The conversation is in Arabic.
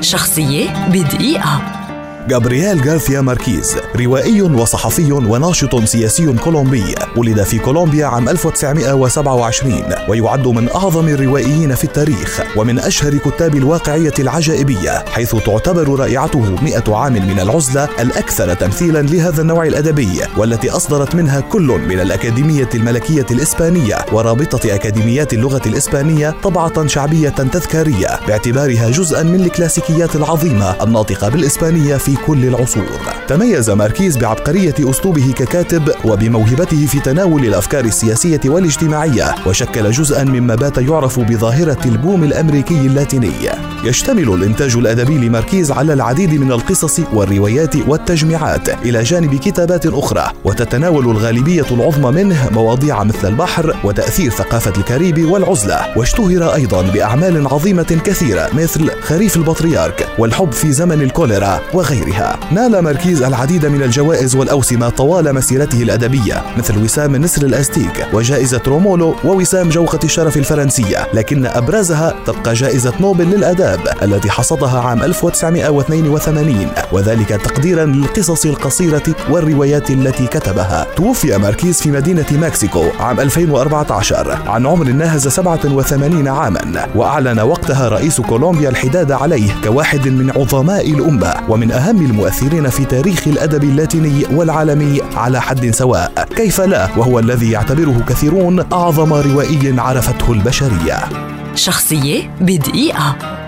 شخصية بدقيقة. جابرييل غارثيا ماركيز روائي وصحفي وناشط سياسي كولومبي ولد في كولومبيا عام 1927 ويعد من أعظم الروائيين في التاريخ ومن أشهر كتاب الواقعية العجائبية حيث تعتبر رائعته مئة عام من العزلة الأكثر تمثيلا لهذا النوع الأدبي والتي أصدرت منها كل من الأكاديمية الملكية الإسبانية ورابطة أكاديميات اللغة الإسبانية طبعة شعبية تذكارية باعتبارها جزءا من الكلاسيكيات العظيمة الناطقة بالإسبانية في كل العصور. تميز ماركيز بعبقرية أسلوبه ككاتب وبموهبته في تناول الأفكار السياسية والاجتماعية وشكل جزءا مما بات يعرف بظاهرة ال boom الأمريكي اللاتيني. يشتمل الإنتاج الأدبي لماركيز على العديد من القصص والروايات والتجميعات إلى جانب كتابات أخرى وتتناول الغالبية العظمى منه مواضيع مثل البحر وتأثير ثقافة الكاريبي والعزلة. واشتهر أيضا بأعمال عظيمة كثيرة مثل خريف البطريرك والحب في زمن الكوليرا وغيرها. نال ماركيز العديد من الجوائز والأوسمة طوال مسيرته الأدبية مثل وسام النسر الأزتيك وجائزة رومولو ووسام جوقة الشرف الفرنسية لكن أبرزها تبقى جائزة نوبل للآداب التي حصدها عام 1982 وذلك تقديرا للقصص القصيرة والروايات التي كتبها. توفي ماركيز في مدينة مكسيكو عام 2014 عن عمر ناهز 87 عاما وأعلن وقتها رئيس كولومبيا الحداد عليه كواحد من عظماء الأمة ومن أهم المؤثرين في تاريخ الأدب اللاتيني والعالمي على حد سواء. كيف لا؟ وهو الذي يعتبره كثيرون أعظم روائي عرفته البشرية. شخصية بدقيقة.